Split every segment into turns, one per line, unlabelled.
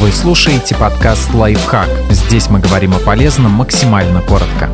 Вы слушаете подкаст «Лайфхак». Здесь мы говорим о полезном максимально коротко.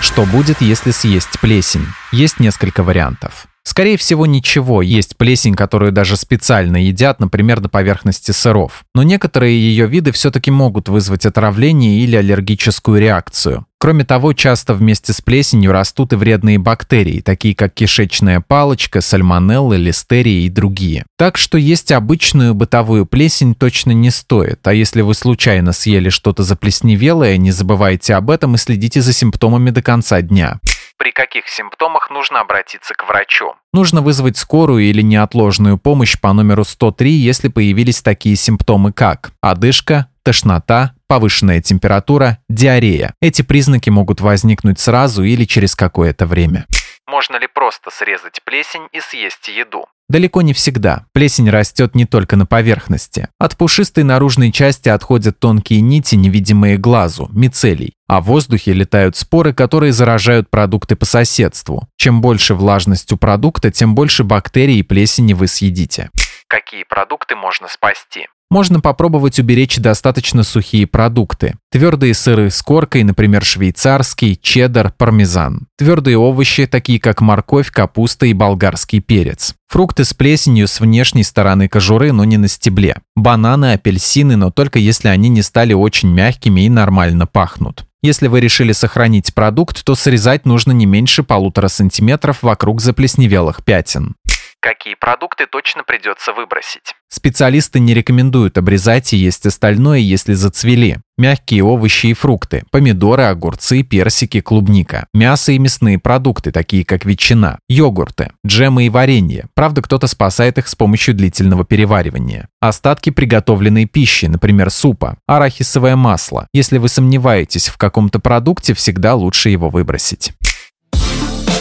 Что будет, если съесть плесень? Есть несколько вариантов. Скорее всего, ничего. Есть плесень, которую даже специально едят, например, на поверхности сыров. Но некоторые ее виды все-таки могут вызвать отравление или аллергическую реакцию. Кроме того, часто вместе с плесенью растут и вредные бактерии, такие как кишечная палочка, сальмонелла, листерия и другие. Так что есть обычную бытовую плесень точно не стоит, а если вы случайно съели что-то заплесневелое, не забывайте об этом и следите за симптомами до конца дня
при каких симптомах нужно обратиться к врачу.
Нужно вызвать скорую или неотложную помощь по номеру 103, если появились такие симптомы, как одышка, тошнота, повышенная температура, диарея. Эти признаки могут возникнуть сразу или через какое-то время.
Можно ли просто срезать плесень и съесть еду?
Далеко не всегда. Плесень растет не только на поверхности. От пушистой наружной части отходят тонкие нити, невидимые глазу, мицелий. А в воздухе летают споры, которые заражают продукты по соседству. Чем больше влажность у продукта, тем больше бактерий и плесени вы съедите.
Какие продукты можно спасти?
Можно попробовать уберечь достаточно сухие продукты. Твердые сыры с коркой, например, швейцарский, чеддер, пармезан. Твердые овощи, такие как морковь, капуста и болгарский перец. Фрукты с плесенью с внешней стороны кожуры, но не на стебле. Бананы, апельсины, но только если они не стали очень мягкими и нормально пахнут. Если вы решили сохранить продукт, то срезать нужно не меньше полутора сантиметров вокруг заплесневелых пятен
какие продукты точно придется выбросить.
Специалисты не рекомендуют обрезать и есть остальное, если зацвели. Мягкие овощи и фрукты, помидоры, огурцы, персики, клубника. Мясо и мясные продукты, такие как ветчина, йогурты, джемы и варенье. Правда, кто-то спасает их с помощью длительного переваривания. Остатки приготовленной пищи, например, супа, арахисовое масло. Если вы сомневаетесь в каком-то продукте, всегда лучше его выбросить.